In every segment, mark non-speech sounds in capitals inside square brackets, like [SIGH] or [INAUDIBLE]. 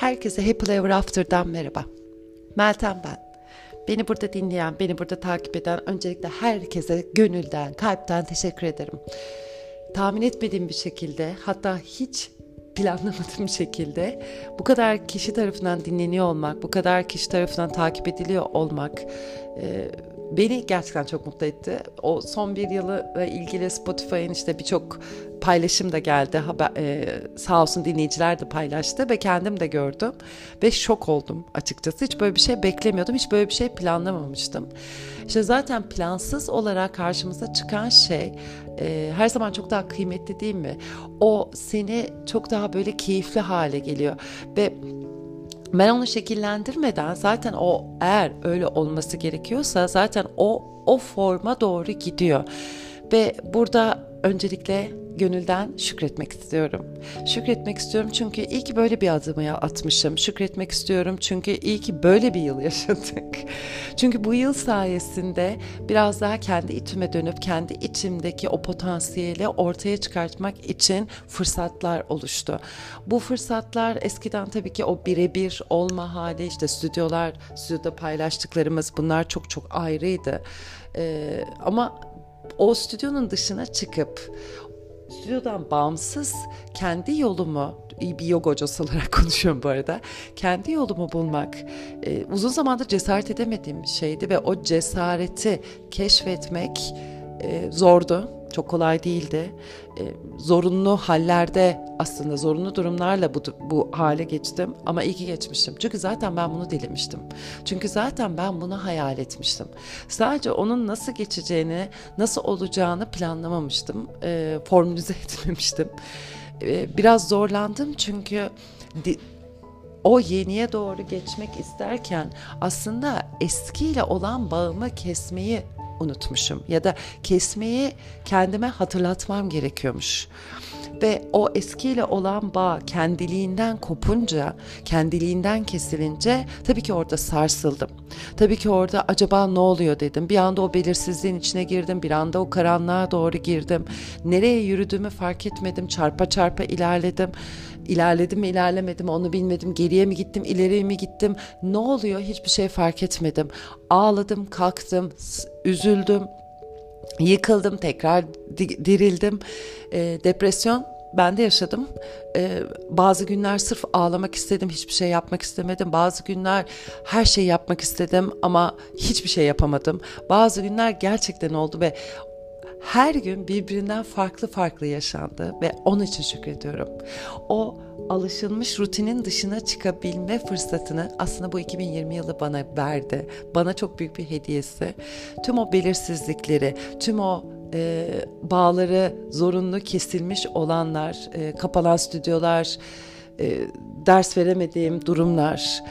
Herkese Happy Ever After'dan merhaba. Meltem ben. Beni burada dinleyen, beni burada takip eden öncelikle herkese gönülden, kalpten teşekkür ederim. Tahmin etmediğim bir şekilde, hatta hiç planlamadığım şekilde bu kadar kişi tarafından dinleniyor olmak, bu kadar kişi tarafından takip ediliyor olmak e, beni gerçekten çok mutlu etti. O son bir yılı ilgili Spotify'ın işte birçok paylaşım da geldi. Haber, e, sağ olsun dinleyiciler de paylaştı ve kendim de gördüm. Ve şok oldum açıkçası. Hiç böyle bir şey beklemiyordum. Hiç böyle bir şey planlamamıştım. İşte zaten plansız olarak karşımıza çıkan şey e, her zaman çok daha kıymetli değil mi? O seni çok daha böyle keyifli hale geliyor. Ve ben onu şekillendirmeden zaten o eğer öyle olması gerekiyorsa zaten o o forma doğru gidiyor. Ve burada öncelikle gönülden şükretmek istiyorum. Şükretmek istiyorum çünkü iyi ki böyle bir adımı atmışım. Şükretmek istiyorum çünkü iyi ki böyle bir yıl [LAUGHS] yaşadık. Çünkü bu yıl sayesinde biraz daha kendi içime dönüp kendi içimdeki o potansiyeli ortaya çıkartmak için fırsatlar oluştu. Bu fırsatlar eskiden tabii ki o birebir olma hali işte stüdyolar, stüdyoda paylaştıklarımız bunlar çok çok ayrıydı. Ee, ama o stüdyonun dışına çıkıp stüdyodan bağımsız kendi yolumu iyi bir yoga hocası olarak [LAUGHS] konuşuyorum bu arada. Kendi yolumu bulmak e, uzun zamandır cesaret edemediğim şeydi ve o cesareti keşfetmek e, zordu. Çok kolay değildi. E, zorunlu hallerde aslında zorunlu durumlarla bu, bu hale geçtim ama iyi ki geçmişim. Çünkü zaten ben bunu dilemiştim. Çünkü zaten ben bunu hayal etmiştim. Sadece onun nasıl geçeceğini, nasıl olacağını planlamamıştım. E, formülize [LAUGHS] etmemiştim. E, biraz zorlandım çünkü... Di, o yeniye doğru geçmek isterken aslında eskiyle olan bağımı kesmeyi unutmuşum ya da kesmeyi kendime hatırlatmam gerekiyormuş. Ve o eskiyle olan bağ kendiliğinden kopunca, kendiliğinden kesilince tabii ki orada sarsıldım. Tabii ki orada acaba ne oluyor dedim. Bir anda o belirsizliğin içine girdim, bir anda o karanlığa doğru girdim. Nereye yürüdüğümü fark etmedim, çarpa çarpa ilerledim. İlerledim mi ilerlemedim onu bilmedim. Geriye mi gittim, ileriye mi gittim? Ne oluyor hiçbir şey fark etmedim. Ağladım, kalktım, üzüldüm, yıkıldım, tekrar dirildim. E, depresyon ben de yaşadım. Ee, bazı günler sırf ağlamak istedim, hiçbir şey yapmak istemedim. Bazı günler her şeyi yapmak istedim ama hiçbir şey yapamadım. Bazı günler gerçekten oldu ve her gün birbirinden farklı farklı yaşandı ve onun için şükrediyorum. O alışılmış rutinin dışına çıkabilme fırsatını aslında bu 2020 yılı bana verdi. Bana çok büyük bir hediyesi. Tüm o belirsizlikleri, tüm o e, bağları zorunlu kesilmiş olanlar, e, kapanan stüdyolar, e, ders veremediğim durumlar,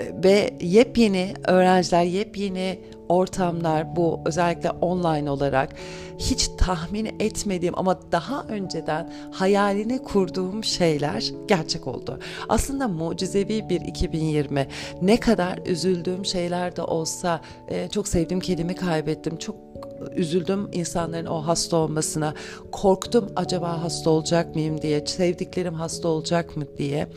ve yepyeni öğrenciler, yepyeni ortamlar bu özellikle online olarak hiç tahmin etmediğim ama daha önceden hayalini kurduğum şeyler gerçek oldu. Aslında mucizevi bir 2020. Ne kadar üzüldüğüm şeyler de olsa e, çok sevdiğim kedimi kaybettim. Çok üzüldüm insanların o hasta olmasına. Korktum acaba hasta olacak mıyım diye. Sevdiklerim hasta olacak mı diye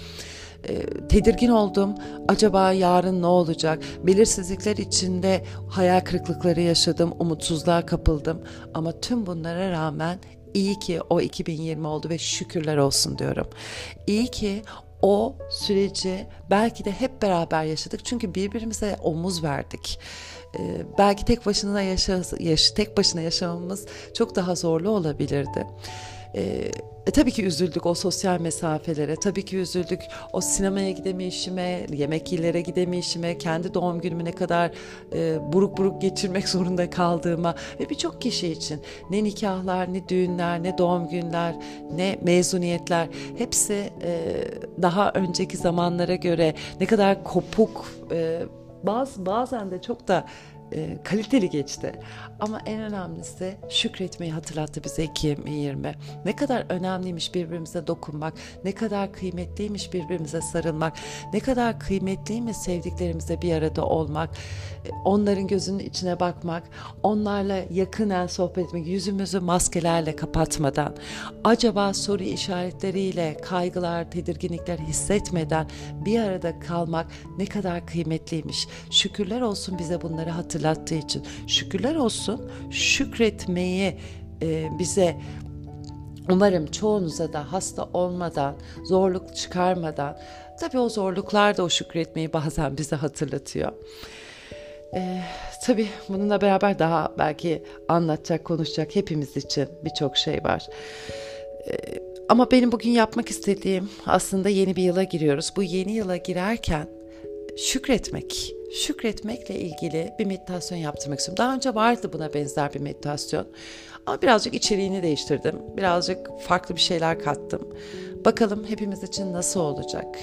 e, tedirgin oldum. Acaba yarın ne olacak? Belirsizlikler içinde hayal kırıklıkları yaşadım, umutsuzluğa kapıldım. Ama tüm bunlara rağmen iyi ki o 2020 oldu ve şükürler olsun diyorum. İyi ki o süreci belki de hep beraber yaşadık. Çünkü birbirimize omuz verdik. Ee, belki tek başına yaşa, yaş, tek başına yaşamamız çok daha zorlu olabilirdi. Ee, e, tabii ki üzüldük o sosyal mesafelere, tabii ki üzüldük o sinemaya gidemeyişime, yemek yerlere gidemeyişime, kendi doğum günümü ne kadar e, buruk buruk geçirmek [LAUGHS] zorunda kaldığıma ve birçok kişi için ne nikahlar, ne düğünler, ne doğum günler, ne mezuniyetler hepsi e, daha önceki zamanlara göre ne kadar kopuk, e, bazı bazen de çok da e, kaliteli geçti. Ama en önemlisi şükretmeyi hatırlattı bize 2020. Ne kadar önemliymiş birbirimize dokunmak, ne kadar kıymetliymiş birbirimize sarılmak, ne kadar kıymetliymiş sevdiklerimize bir arada olmak, e, onların gözünün içine bakmak, onlarla yakinen sohbet etmek, yüzümüzü maskelerle kapatmadan, acaba soru işaretleriyle, kaygılar, tedirginlikler hissetmeden bir arada kalmak ne kadar kıymetliymiş. Şükürler olsun bize bunları hatırlattığı için. Şükürler olsun şükretmeyi e, bize Umarım çoğunuza da hasta olmadan, zorluk çıkarmadan, tabii o zorluklar da o şükretmeyi bazen bize hatırlatıyor. Ee, tabii bununla beraber daha belki anlatacak, konuşacak hepimiz için birçok şey var. Ee, ama benim bugün yapmak istediğim aslında yeni bir yıla giriyoruz. Bu yeni yıla girerken şükretmek, şükretmekle ilgili bir meditasyon yaptırmak istiyorum. Daha önce vardı buna benzer bir meditasyon. Ama birazcık içeriğini değiştirdim. Birazcık farklı bir şeyler kattım. Bakalım hepimiz için nasıl olacak?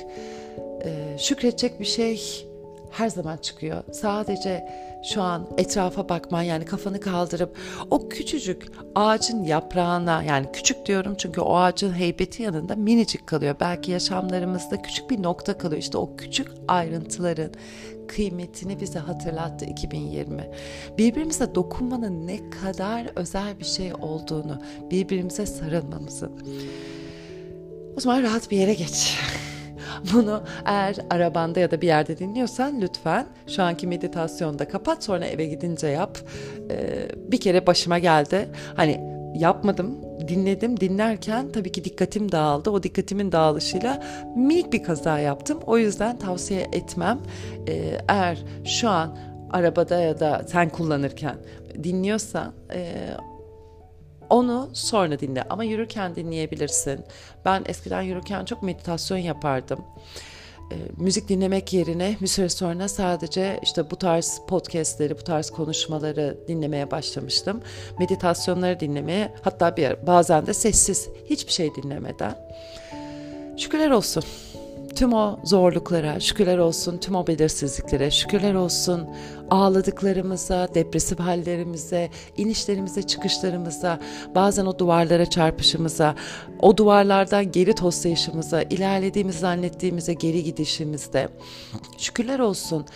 Ee, şükredecek bir şey her zaman çıkıyor. Sadece şu an etrafa bakman yani kafanı kaldırıp o küçücük ağacın yaprağına yani küçük diyorum çünkü o ağacın heybeti yanında minicik kalıyor. Belki yaşamlarımızda küçük bir nokta kalıyor. İşte o küçük ayrıntıların kıymetini bize hatırlattı 2020. Birbirimize dokunmanın ne kadar özel bir şey olduğunu, birbirimize sarılmamızın. O zaman rahat bir yere geç. Bunu eğer arabanda ya da bir yerde dinliyorsan lütfen şu anki meditasyonda kapat sonra eve gidince yap. Ee, bir kere başıma geldi. Hani yapmadım dinledim dinlerken tabii ki dikkatim dağıldı o dikkatimin dağılışıyla minik bir kaza yaptım o yüzden tavsiye etmem ee, eğer şu an arabada ya da sen kullanırken dinliyorsan e, onu sonra dinle ama yürürken dinleyebilirsin. Ben eskiden yürürken çok meditasyon yapardım. E, müzik dinlemek yerine bir süre sonra sadece işte bu tarz podcastleri, bu tarz konuşmaları dinlemeye başlamıştım. Meditasyonları dinlemeye hatta bir bazen de sessiz hiçbir şey dinlemeden. Şükürler olsun tüm o zorluklara, şükürler olsun tüm o belirsizliklere, şükürler olsun ağladıklarımıza, depresif hallerimize, inişlerimize, çıkışlarımıza, bazen o duvarlara çarpışımıza, o duvarlardan geri toslayışımıza, ilerlediğimiz zannettiğimize geri gidişimizde. Şükürler olsun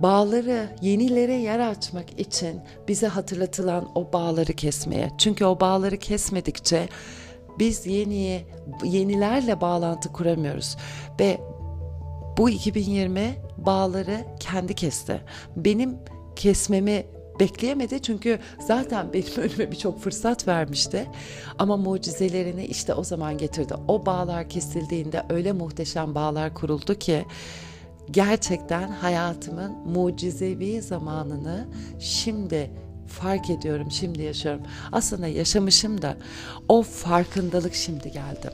bağları yenilere yer açmak için bize hatırlatılan o bağları kesmeye. Çünkü o bağları kesmedikçe biz yeniye, yenilerle bağlantı kuramıyoruz. Ve bu 2020 bağları kendi kesti. Benim kesmemi bekleyemedi çünkü zaten benim [LAUGHS] önüme birçok fırsat vermişti. Ama mucizelerini işte o zaman getirdi. O bağlar kesildiğinde öyle muhteşem bağlar kuruldu ki gerçekten hayatımın mucizevi zamanını şimdi fark ediyorum, şimdi yaşıyorum. Aslında yaşamışım da o farkındalık şimdi geldi.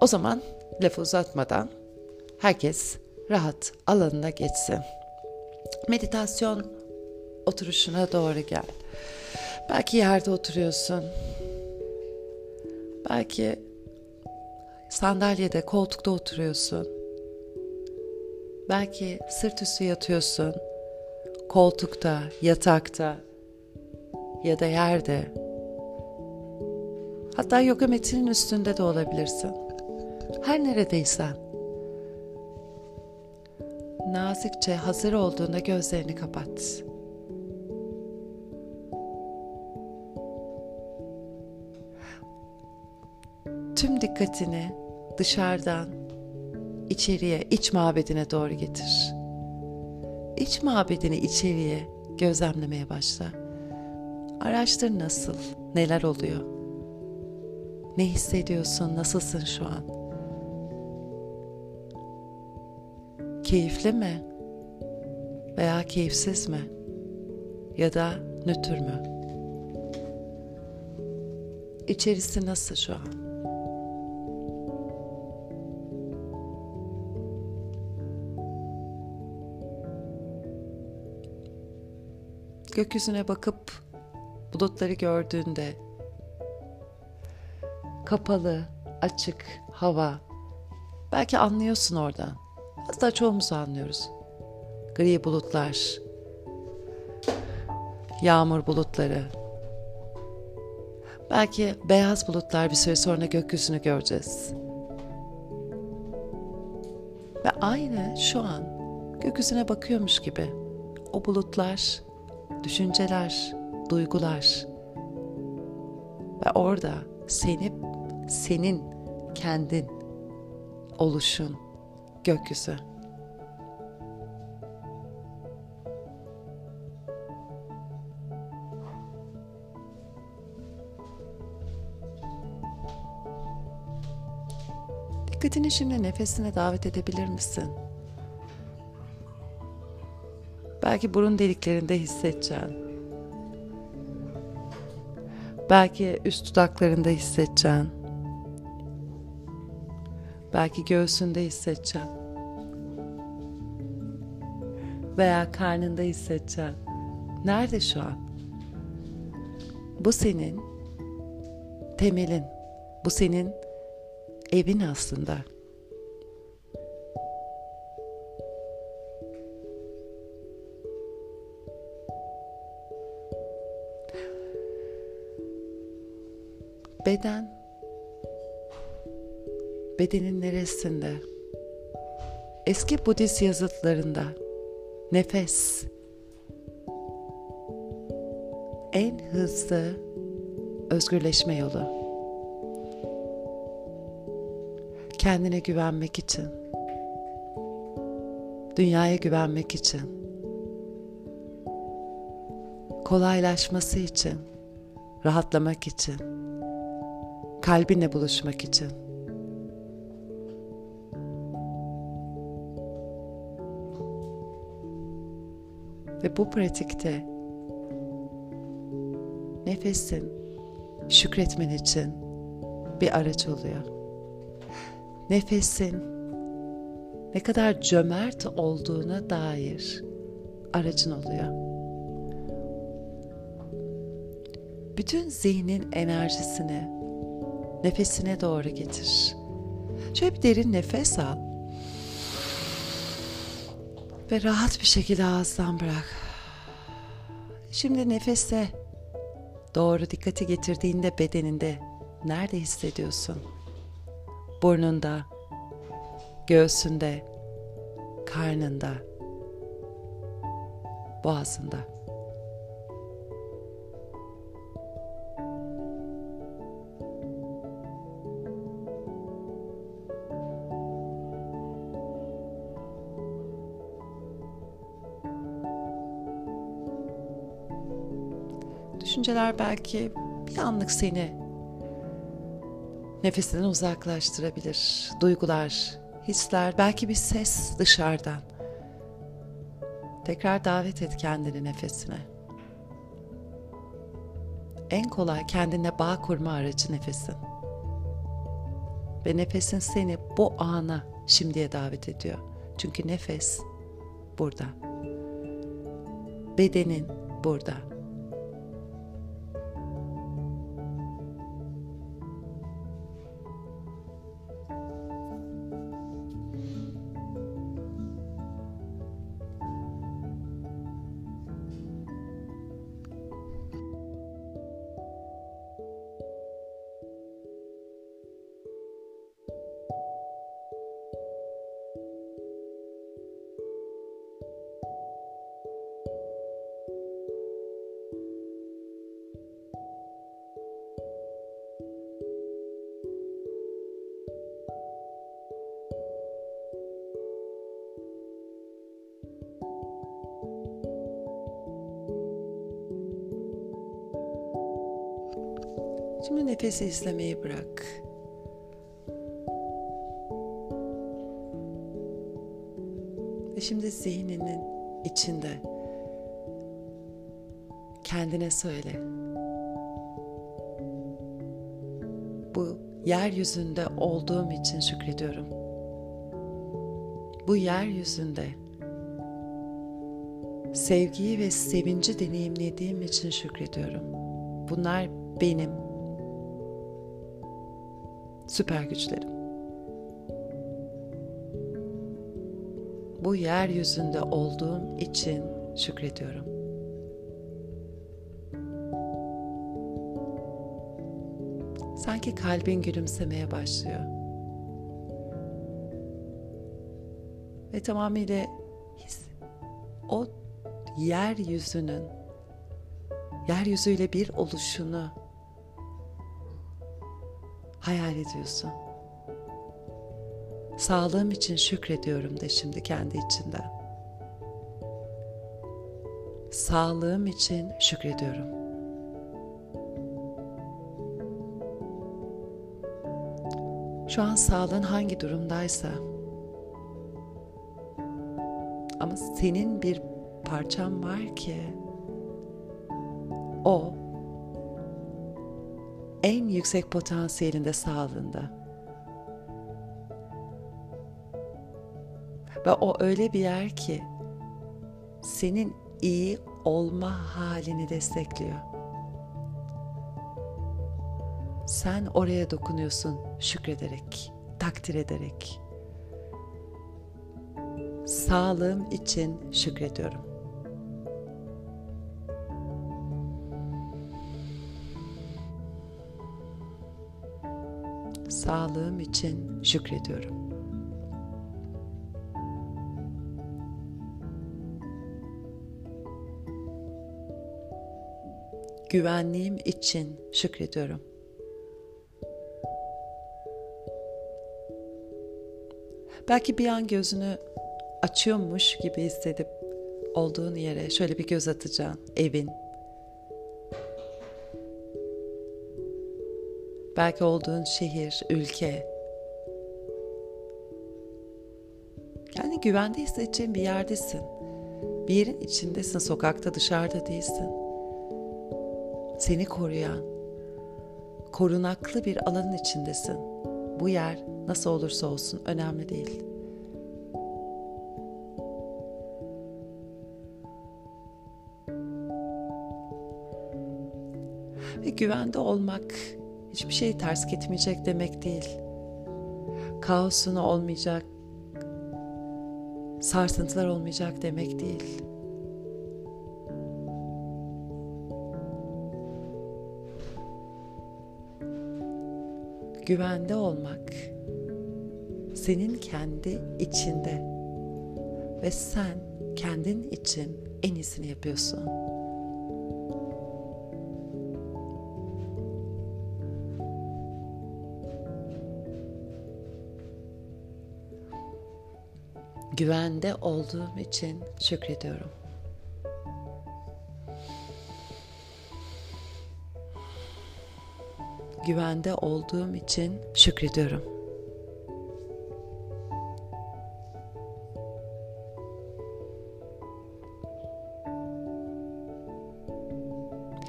O zaman lafı uzatmadan herkes rahat alanına geçsin. Meditasyon oturuşuna doğru gel. Belki yerde oturuyorsun. Belki sandalyede, koltukta oturuyorsun. Belki sırt üstü yatıyorsun. Koltukta, yatakta, ya da yerde. Hatta yoga metinin üstünde de olabilirsin. Her neredeysen. Nazikçe hazır olduğunda gözlerini kapat. Tüm dikkatini dışarıdan içeriye, iç mabedine doğru getir. İç mabedini içeriye gözlemlemeye başla. Araştır nasıl, neler oluyor. Ne hissediyorsun, nasılsın şu an? Keyifli mi? Veya keyifsiz mi? Ya da nötr mü? İçerisi nasıl şu an? Gökyüzüne bakıp bulutları gördüğünde kapalı, açık hava belki anlıyorsun oradan. Hatta çoğumuz anlıyoruz. Gri bulutlar, yağmur bulutları. Belki beyaz bulutlar bir süre sonra gökyüzünü göreceğiz. Ve aynı şu an gökyüzüne bakıyormuş gibi o bulutlar, düşünceler, duygular ve orada seni, senin kendin, oluşun, gökyüzü. Dikkatini şimdi nefesine davet edebilir misin? Belki burun deliklerinde hissedeceksin. Belki üst dudaklarında hissedeceksin. Belki göğsünde hissedeceksin. Veya karnında hissedeceksin. Nerede şu an? Bu senin temelin. Bu senin evin aslında. Beden bedenin neresinde? Eski Budist yazıtlarında nefes en hızlı özgürleşme yolu. kendine güvenmek için, dünyaya güvenmek için, kolaylaşması için, rahatlamak için, kalbinle buluşmak için. Ve bu pratikte nefesin şükretmen için bir araç oluyor nefesin ne kadar cömert olduğuna dair aracın oluyor. Bütün zihnin enerjisini nefesine doğru getir. Şöyle bir derin nefes al. Ve rahat bir şekilde ağızdan bırak. Şimdi nefese doğru dikkati getirdiğinde bedeninde nerede hissediyorsun? burnunda, göğsünde, karnında, boğazında. Düşünceler belki bir anlık seni nefesinden uzaklaştırabilir. Duygular, hisler, belki bir ses dışarıdan. Tekrar davet et kendini nefesine. En kolay kendine bağ kurma aracı nefesin. Ve nefesin seni bu ana şimdiye davet ediyor. Çünkü nefes burada. Bedenin burada Şimdi nefesi izlemeyi bırak. Ve şimdi zihninin içinde kendine söyle. Bu yeryüzünde olduğum için şükrediyorum. Bu yeryüzünde sevgiyi ve sevinci deneyimlediğim için şükrediyorum. Bunlar benim süper güçlerim. Bu yeryüzünde olduğum için şükrediyorum. Sanki kalbin gülümsemeye başlıyor. Ve tamamıyla his, o yeryüzünün yeryüzüyle bir oluşunu hayal ediyorsun. Sağlığım için şükrediyorum de şimdi kendi içinden. Sağlığım için şükrediyorum. Şu an sağlığın hangi durumdaysa ama senin bir parçan var ki en yüksek potansiyelinde sağlığında. Ve o öyle bir yer ki senin iyi olma halini destekliyor. Sen oraya dokunuyorsun şükrederek, takdir ederek. Sağlığım için şükrediyorum. Sağlığım için şükrediyorum. güvenliğim için şükrediyorum. Belki bir an gözünü açıyormuş gibi hissedip olduğun yere şöyle bir göz atacaksın. Evin. Belki olduğun şehir, ülke. Yani güvende hissedeceğin bir yerdesin. Bir yerin içindesin, sokakta, dışarıda değilsin seni koruyan, korunaklı bir alanın içindesin. Bu yer nasıl olursa olsun önemli değil. Ve güvende olmak hiçbir şey ters gitmeyecek demek değil. Kaosun olmayacak, sarsıntılar olmayacak demek değil. güvende olmak senin kendi içinde ve sen kendin için en iyisini yapıyorsun. Güvende olduğum için şükrediyorum. güvende olduğum için şükrediyorum.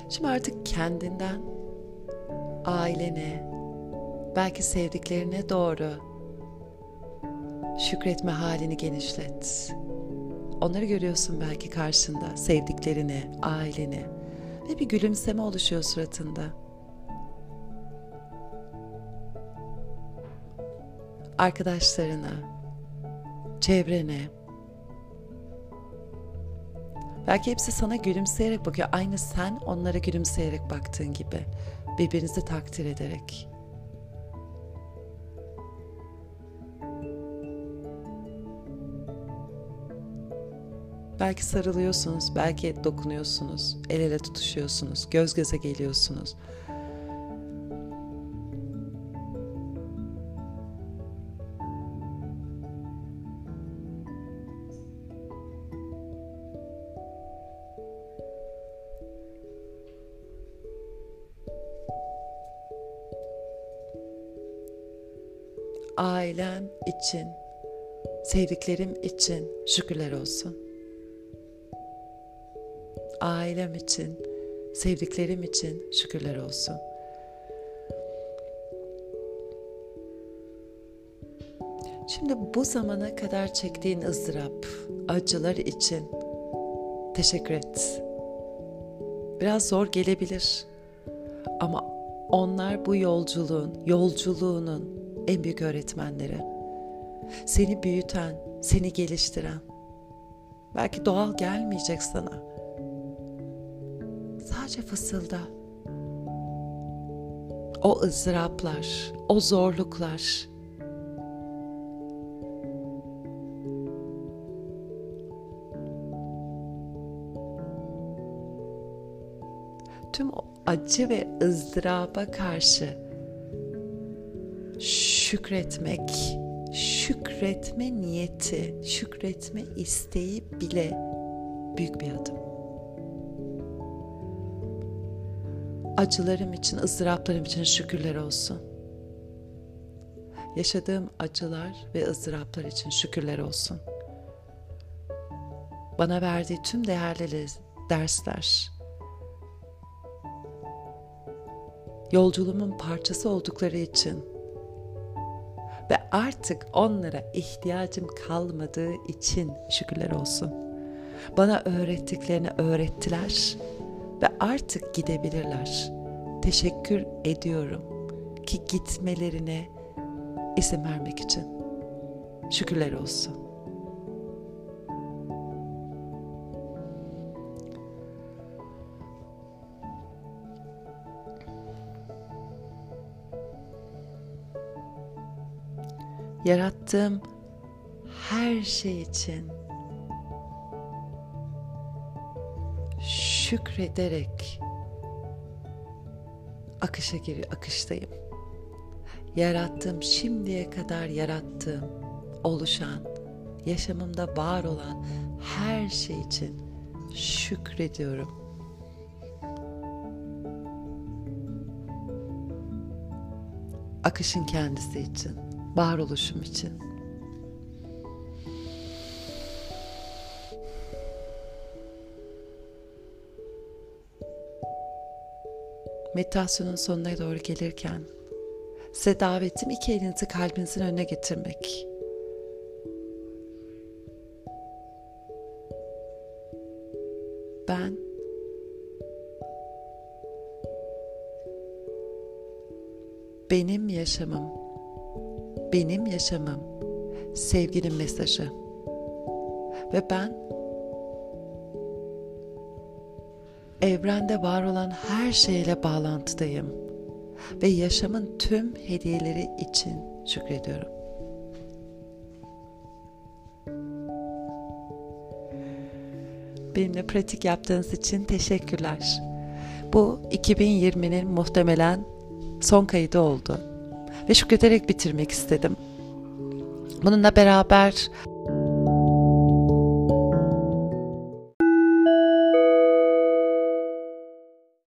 Şimdi artık kendinden ailene, belki sevdiklerine doğru şükretme halini genişlet. Onları görüyorsun belki karşında, sevdiklerini, aileni ve bir gülümseme oluşuyor suratında. arkadaşlarına, çevrene. Belki hepsi sana gülümseyerek bakıyor. Aynı sen onlara gülümseyerek baktığın gibi. Birbirinizi takdir ederek. Belki sarılıyorsunuz, belki dokunuyorsunuz, el ele tutuşuyorsunuz, göz göze geliyorsunuz. ailem için, sevdiklerim için şükürler olsun. Ailem için, sevdiklerim için şükürler olsun. Şimdi bu zamana kadar çektiğin ızdırap, acılar için teşekkür et. Biraz zor gelebilir. Ama onlar bu yolculuğun, yolculuğunun en büyük öğretmenleri. Seni büyüten, seni geliştiren. Belki doğal gelmeyecek sana. Sadece fısılda. o ızdıraplar, o zorluklar, tüm o acı ve ızdıraba karşı şükretmek, şükretme niyeti, şükretme isteği bile büyük bir adım. Acılarım için, ızdıraplarım için şükürler olsun. Yaşadığım acılar ve ızdıraplar için şükürler olsun. Bana verdiği tüm değerli dersler, yolculuğumun parçası oldukları için ve artık onlara ihtiyacım kalmadığı için şükürler olsun. Bana öğrettiklerini öğrettiler ve artık gidebilirler. Teşekkür ediyorum ki gitmelerine izin vermek için. Şükürler olsun. yarattığım her şey için şükrederek akışa giriyor, akıştayım. Yarattığım, şimdiye kadar yarattığım, oluşan, yaşamımda var olan her şey için şükrediyorum. Akışın kendisi için varoluşum için. Meditasyonun sonuna doğru gelirken size davetim iki elinizi kalbinizin önüne getirmek. Ben benim yaşamım benim yaşamım, sevginin mesajı. Ve ben evrende var olan her şeyle bağlantıdayım ve yaşamın tüm hediyeleri için şükrediyorum. Benimle pratik yaptığınız için teşekkürler. Bu 2020'nin muhtemelen son kaydı oldu ve şükrederek bitirmek istedim. Bununla beraber